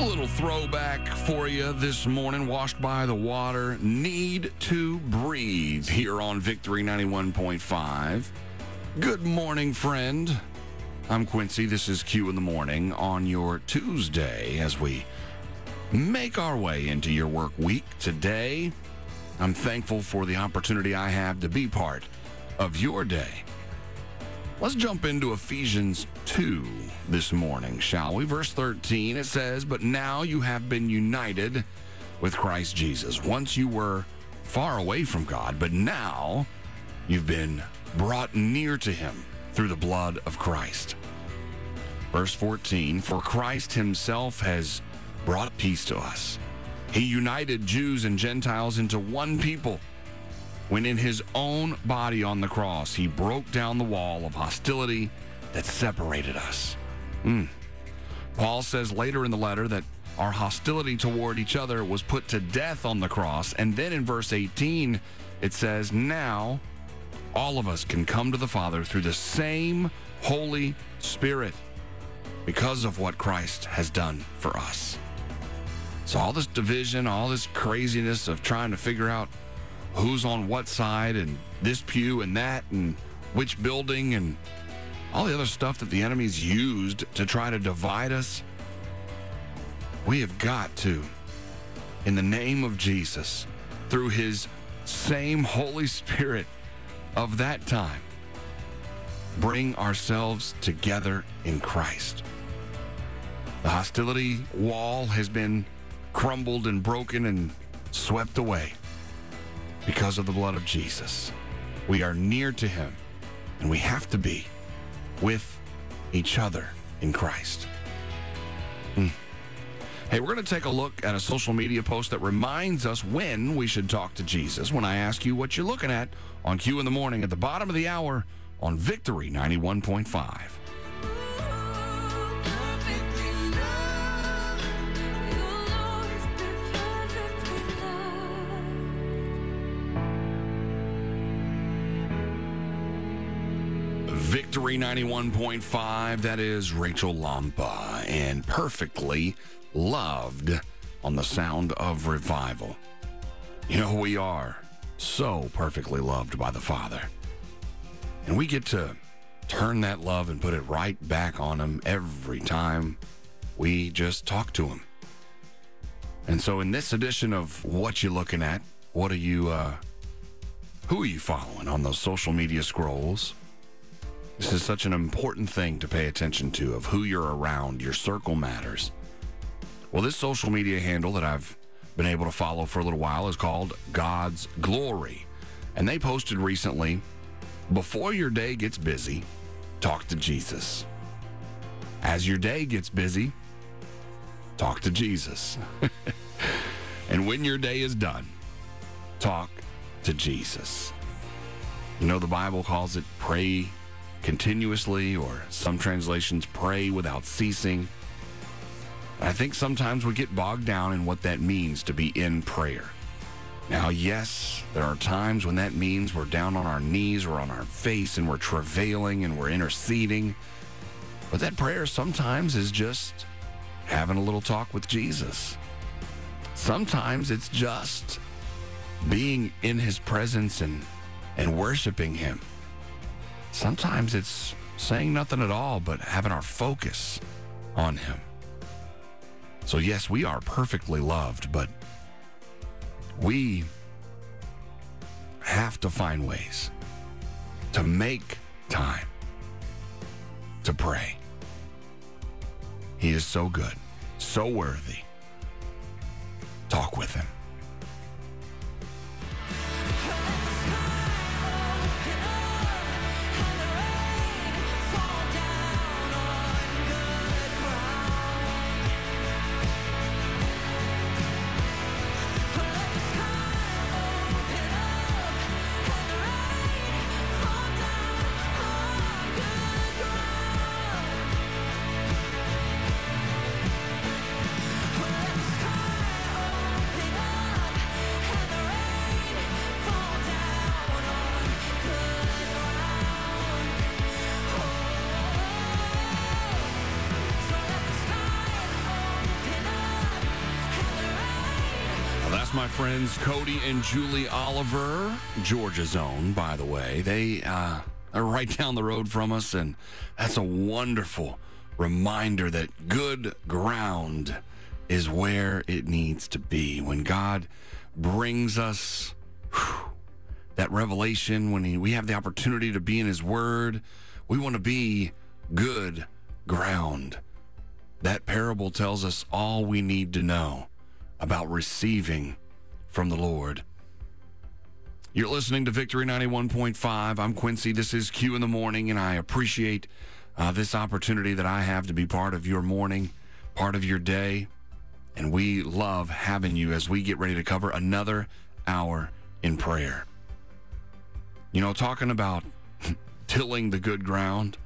A little throwback for you this morning, washed by the water. Need to breathe here on Victory 91.5. Good morning, friend. I'm Quincy. This is Q in the morning on your Tuesday as we make our way into your work week today. I'm thankful for the opportunity I have to be part of your day. Let's jump into Ephesians 2 this morning, shall we? Verse 13, it says, But now you have been united with Christ Jesus. Once you were far away from God, but now you've been brought near to him through the blood of Christ. Verse 14, For Christ himself has brought peace to us. He united Jews and Gentiles into one people when in his own body on the cross, he broke down the wall of hostility that separated us. Mm. Paul says later in the letter that our hostility toward each other was put to death on the cross. And then in verse 18, it says, Now all of us can come to the Father through the same Holy Spirit because of what Christ has done for us. So, all this division, all this craziness of trying to figure out who's on what side and this pew and that and which building and all the other stuff that the enemy's used to try to divide us. We have got to, in the name of Jesus, through his same Holy Spirit of that time, bring ourselves together in Christ. The hostility wall has been crumbled and broken and swept away because of the blood of Jesus. We are near to him, and we have to be with each other in Christ. Hmm. Hey, we're going to take a look at a social media post that reminds us when we should talk to Jesus. When I ask you what you're looking at on Q in the morning at the bottom of the hour on Victory 91.5. Victory 91.5. That is Rachel Lampa and perfectly loved on the sound of revival. You know, we are so perfectly loved by the Father. And we get to turn that love and put it right back on Him every time we just talk to Him. And so, in this edition of What You Looking At, what are you, uh, who are you following on those social media scrolls? This is such an important thing to pay attention to of who you're around. Your circle matters. Well, this social media handle that I've been able to follow for a little while is called God's Glory. And they posted recently before your day gets busy, talk to Jesus. As your day gets busy, talk to Jesus. and when your day is done, talk to Jesus. You know, the Bible calls it pray continuously, or some translations pray without ceasing. I think sometimes we get bogged down in what that means to be in prayer. Now, yes, there are times when that means we're down on our knees or on our face and we're travailing and we're interceding. But that prayer sometimes is just having a little talk with Jesus. Sometimes it's just being in his presence and, and worshiping him. Sometimes it's saying nothing at all, but having our focus on Him. So, yes, we are perfectly loved, but we have to find ways to make time to pray. He is so good, so worthy. Talk with Him. Friends Cody and Julie Oliver, Georgia's own, by the way. They uh, are right down the road from us, and that's a wonderful reminder that good ground is where it needs to be. When God brings us whew, that revelation, when he, we have the opportunity to be in His Word, we want to be good ground. That parable tells us all we need to know about receiving from the Lord. You're listening to Victory 91.5. I'm Quincy. This is Q in the morning, and I appreciate uh, this opportunity that I have to be part of your morning, part of your day. And we love having you as we get ready to cover another hour in prayer. You know, talking about tilling the good ground.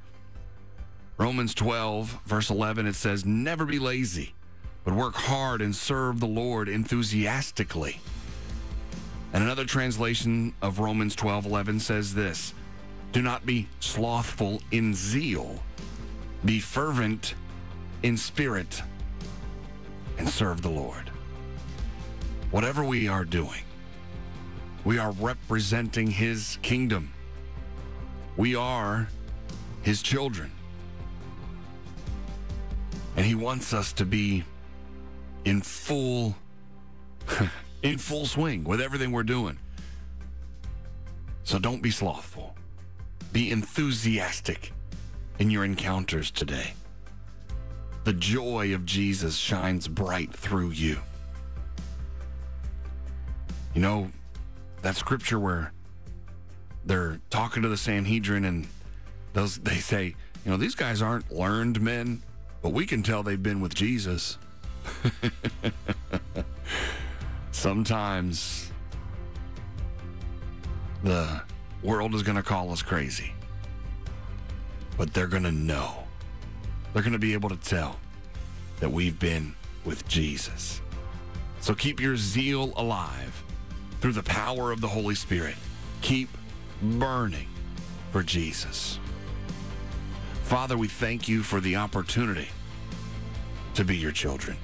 Romans 12, verse 11, it says, Never be lazy, but work hard and serve the Lord enthusiastically. And another translation of Romans 12, 11 says this Do not be slothful in zeal, be fervent in spirit, and serve the Lord. Whatever we are doing, we are representing His kingdom. We are His children. And he wants us to be in full in full swing with everything we're doing. So don't be slothful. Be enthusiastic in your encounters today. The joy of Jesus shines bright through you. You know, that scripture where they're talking to the Sanhedrin and those they say, you know, these guys aren't learned men but we can tell they've been with Jesus. Sometimes the world is going to call us crazy, but they're going to know. They're going to be able to tell that we've been with Jesus. So keep your zeal alive through the power of the Holy Spirit. Keep burning for Jesus. Father, we thank you for the opportunity to be your children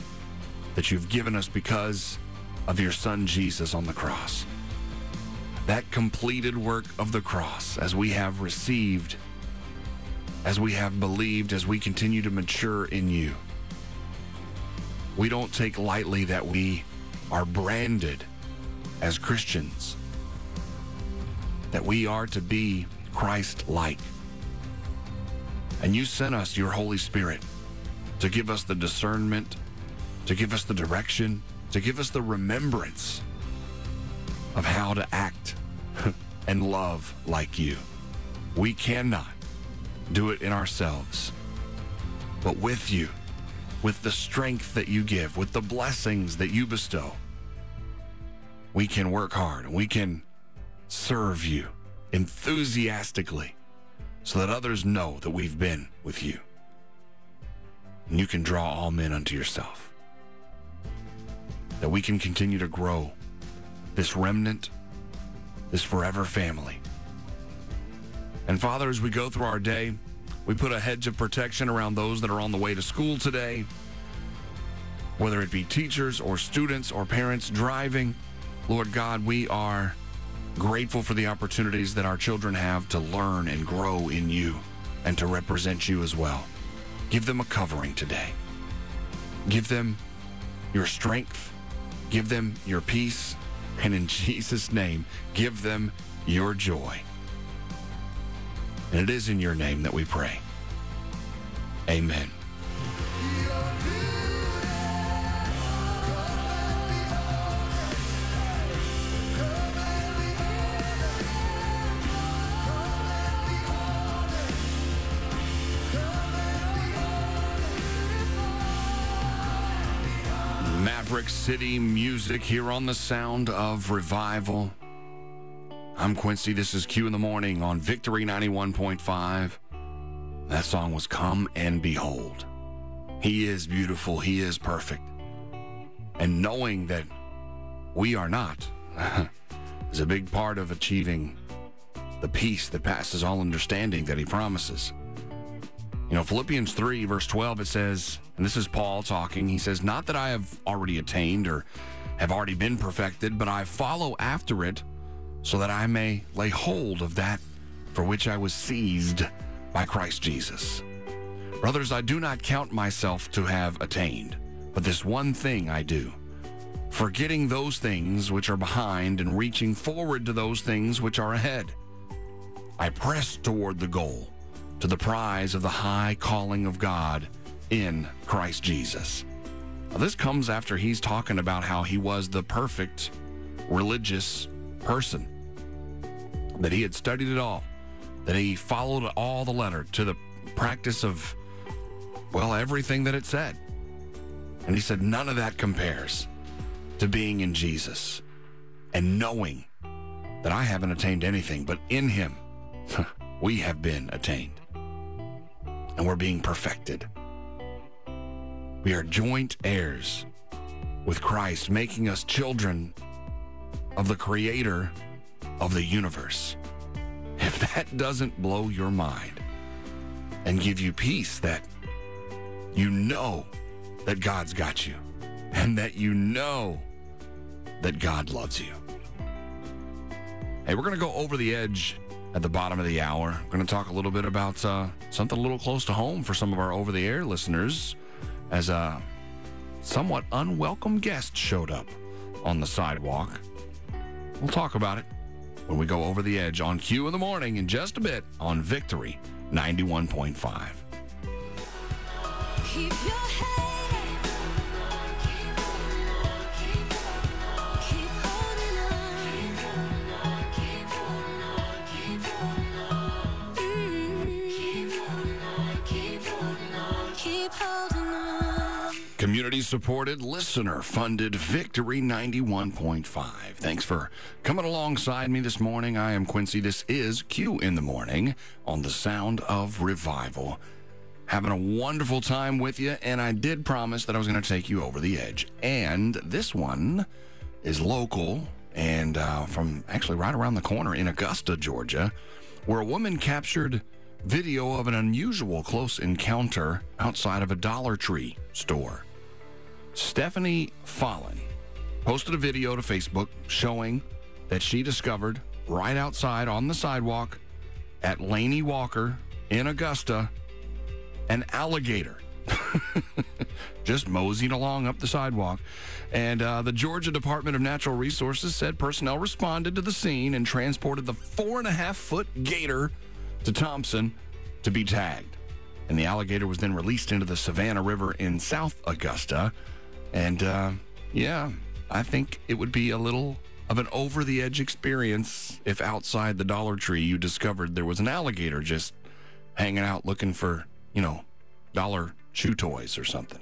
that you've given us because of your Son Jesus on the cross. That completed work of the cross, as we have received, as we have believed, as we continue to mature in you. We don't take lightly that we are branded as Christians, that we are to be Christ like. And you sent us your Holy Spirit to give us the discernment, to give us the direction, to give us the remembrance of how to act and love like you. We cannot do it in ourselves, but with you, with the strength that you give, with the blessings that you bestow, we can work hard. We can serve you enthusiastically so that others know that we've been with you. And you can draw all men unto yourself. That we can continue to grow this remnant, this forever family. And Father, as we go through our day, we put a hedge of protection around those that are on the way to school today, whether it be teachers or students or parents driving. Lord God, we are grateful for the opportunities that our children have to learn and grow in you and to represent you as well. Give them a covering today. Give them your strength. Give them your peace. And in Jesus' name, give them your joy. And it is in your name that we pray. Amen. Maverick City music here on the sound of revival. I'm Quincy. This is Q in the morning on Victory 91.5. That song was Come and Behold. He is beautiful. He is perfect. And knowing that we are not is a big part of achieving the peace that passes all understanding that he promises. You know, Philippians 3, verse 12, it says, and this is Paul talking, he says, Not that I have already attained or have already been perfected, but I follow after it so that I may lay hold of that for which I was seized by Christ Jesus. Brothers, I do not count myself to have attained, but this one thing I do, forgetting those things which are behind and reaching forward to those things which are ahead. I press toward the goal, to the prize of the high calling of God in Christ Jesus. Now, this comes after he's talking about how he was the perfect religious person, that he had studied it all, that he followed all the letter to the practice of, well, everything that it said. And he said, none of that compares to being in Jesus and knowing that I haven't attained anything, but in him we have been attained. And we're being perfected. We are joint heirs with Christ, making us children of the creator of the universe. If that doesn't blow your mind and give you peace that you know that God's got you and that you know that God loves you. Hey, we're going to go over the edge at the bottom of the hour. We're going to talk a little bit about uh, something a little close to home for some of our over the air listeners as a somewhat unwelcome guest showed up on the sidewalk. We'll talk about it when we go over the edge on Q in the morning in just a bit on Victory 91.5. Community supported, listener funded Victory 91.5. Thanks for coming alongside me this morning. I am Quincy. This is Q in the Morning on the Sound of Revival. Having a wonderful time with you, and I did promise that I was going to take you over the edge. And this one is local and uh, from actually right around the corner in Augusta, Georgia, where a woman captured video of an unusual close encounter outside of a Dollar Tree store. Stephanie Fallon posted a video to Facebook showing that she discovered right outside on the sidewalk at Laney Walker in Augusta an alligator just moseying along up the sidewalk. And uh, the Georgia Department of Natural Resources said personnel responded to the scene and transported the four and a half foot gator to Thomson to be tagged. And the alligator was then released into the Savannah River in South Augusta. And uh, yeah, I think it would be a little of an over the edge experience if outside the Dollar Tree you discovered there was an alligator just hanging out looking for, you know, dollar chew toys or something.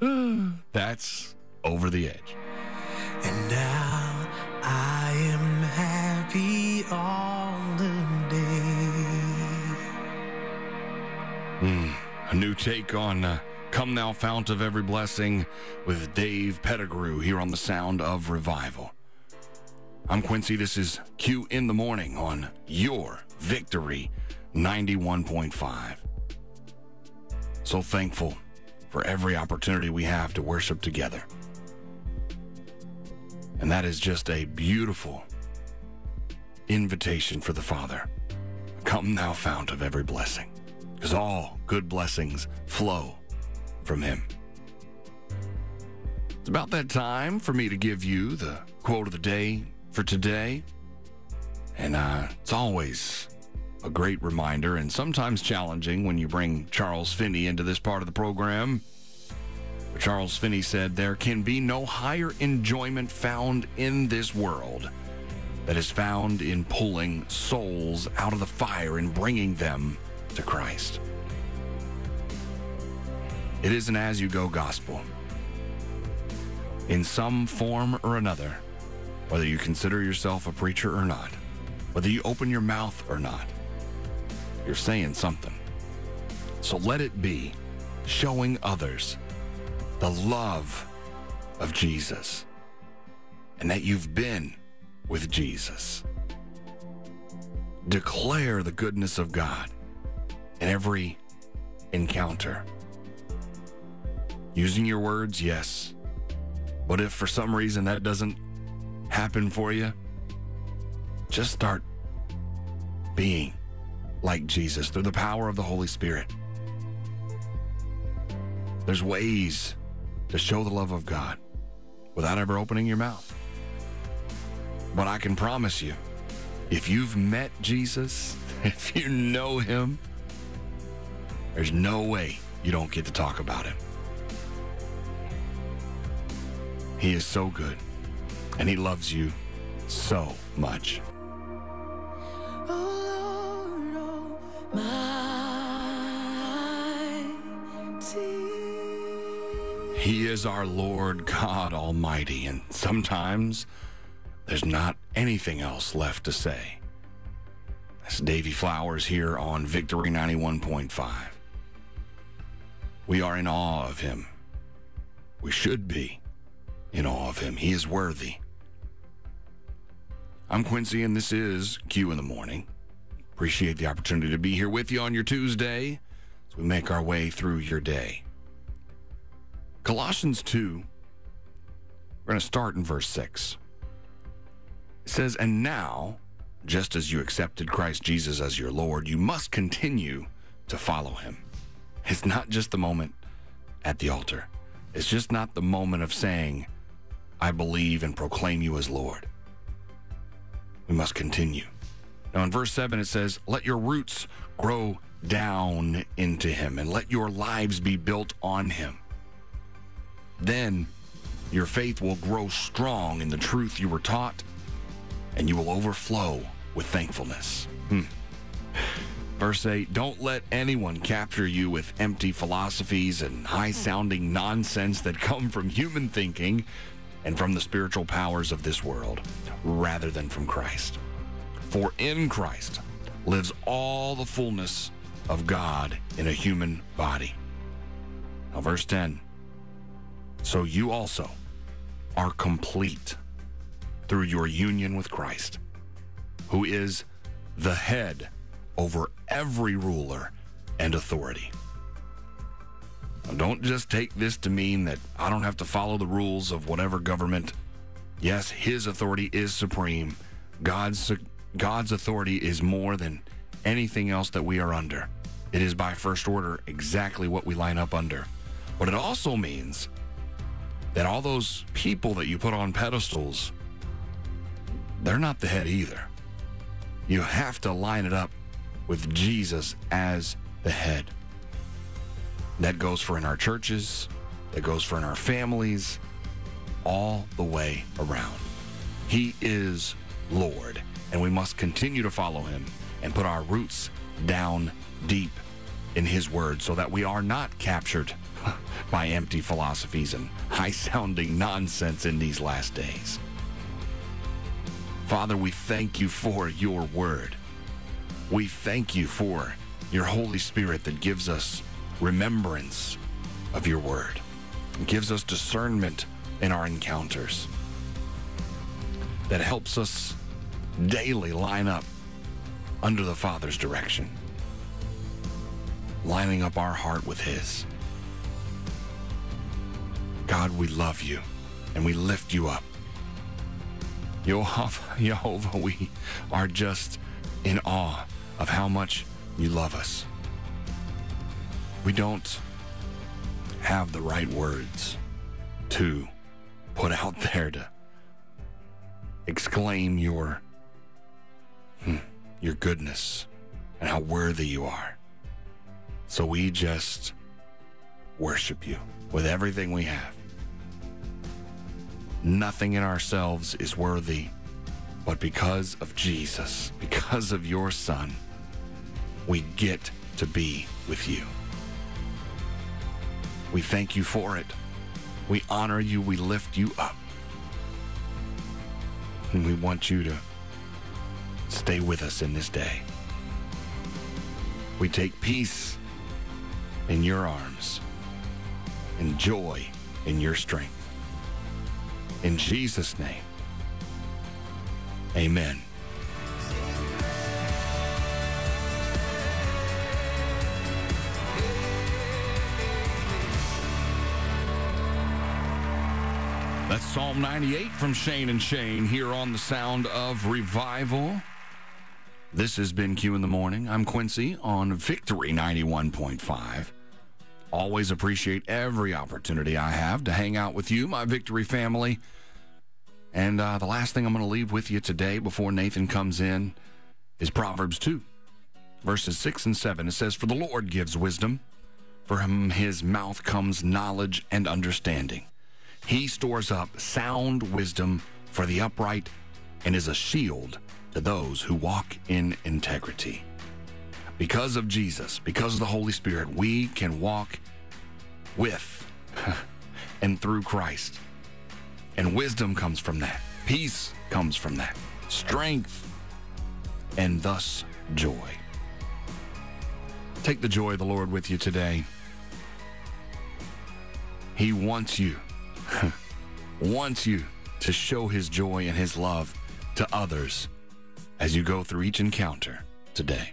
That's over the edge. And now I am happy all the day. A new take on uh, Come Thou Fount of Every Blessing with Dave Pettigrew here on the Sound of Revival. I'm Quincy. This is Q in the Morning on your Victory 91.5. So thankful for every opportunity we have to worship together. And that is just a beautiful invitation for the Father. Come, thou fount of every blessing, because all good blessings flow from Him. It's about that time for me to give you the quote of the day for today. And uh, it's always a great reminder and sometimes challenging when you bring Charles Finney into this part of the program. But Charles Finney said, There can be no higher enjoyment found in this world that is found in pulling souls out of the fire and bringing them to Christ. It is an as you go gospel. In some form or another, whether you consider yourself a preacher or not, whether you open your mouth or not, you're saying something. So let it be showing others the love of Jesus and that you've been with Jesus. Declare the goodness of God in every encounter. Using your words, yes, But if for some reason that doesn't happen for you, just start being like Jesus through the power of the Holy Spirit. There's ways to show the love of God without ever opening your mouth. But I can promise you, if you've met Jesus, if you know him, there's no way you don't get to talk about him. He is so good, and he loves you so much. He is our Lord God Almighty, and sometimes there's not anything else left to say. That's Davy Flowers here on Victory 91.5. We are in awe of him. We should be in awe of him. He is worthy. I'm Quincy, and this is Q in the Morning. Appreciate the opportunity to be here with you on your Tuesday as we make our way through your day. Colossians 2, we're going to start in verse 6. It says, And now, just as you accepted Christ Jesus as your Lord, you must continue to follow him. It's not just the moment at the altar, it's just not the moment of saying, I believe and proclaim you as Lord. We must continue. Now, in verse 7, it says, Let your roots grow down into him and let your lives be built on him. Then your faith will grow strong in the truth you were taught, and you will overflow with thankfulness. Hmm. Verse 8 Don't let anyone capture you with empty philosophies and high sounding nonsense that come from human thinking and from the spiritual powers of this world, rather than from Christ. For in Christ lives all the fullness of God in a human body. Now, verse 10 So you also are complete through your union with Christ, who is the head over every ruler and authority. Don't just take this to mean that I don't have to follow the rules of whatever government. Yes, his authority is supreme. God's God's authority is more than anything else that we are under. It is by first order exactly what we line up under. But it also means that all those people that you put on pedestals, they're not the head either. You have to line it up with Jesus as the head. That goes for in our churches, that goes for in our families, all the way around. He is Lord, and we must continue to follow him and put our roots down deep in his word so that we are not captured by empty philosophies and high sounding nonsense in these last days. Father, we thank you for your word. We thank you for your Holy Spirit that gives us remembrance of your word, it gives us discernment in our encounters, that helps us daily line up under the Father's direction, lining up our heart with His. God, we love you and we lift you up. Jehovah, Jehovah, we are just in awe of how much you love us. We don't have the right words to put out there to exclaim your hmm, your goodness and how worthy you are. So we just worship you with everything we have. Nothing in ourselves is worthy, but because of Jesus, because of your Son, we get to be with you. We thank you for it. We honor you. We lift you up. And we want you to stay with us in this day. We take peace in your arms and joy in your strength. In Jesus' name, amen. That's Psalm 98 from Shane and Shane here on the Sound of Revival. This has been Q in the Morning. I'm Quincy on Victory 91.5. Always appreciate every opportunity I have to hang out with you, my Victory family. And uh, the last thing I'm going to leave with you today before Nathan comes in is Proverbs 2, verses 6 and 7. It says, For the Lord gives wisdom, from his mouth comes knowledge and understanding. He stores up sound wisdom for the upright and is a shield to those who walk in integrity. Because of Jesus, because of the Holy Spirit, we can walk with and through Christ. And wisdom comes from that. Peace comes from that. Strength and thus joy. Take the joy of the Lord with you today. He wants you wants you to show his joy and his love to others as you go through each encounter today.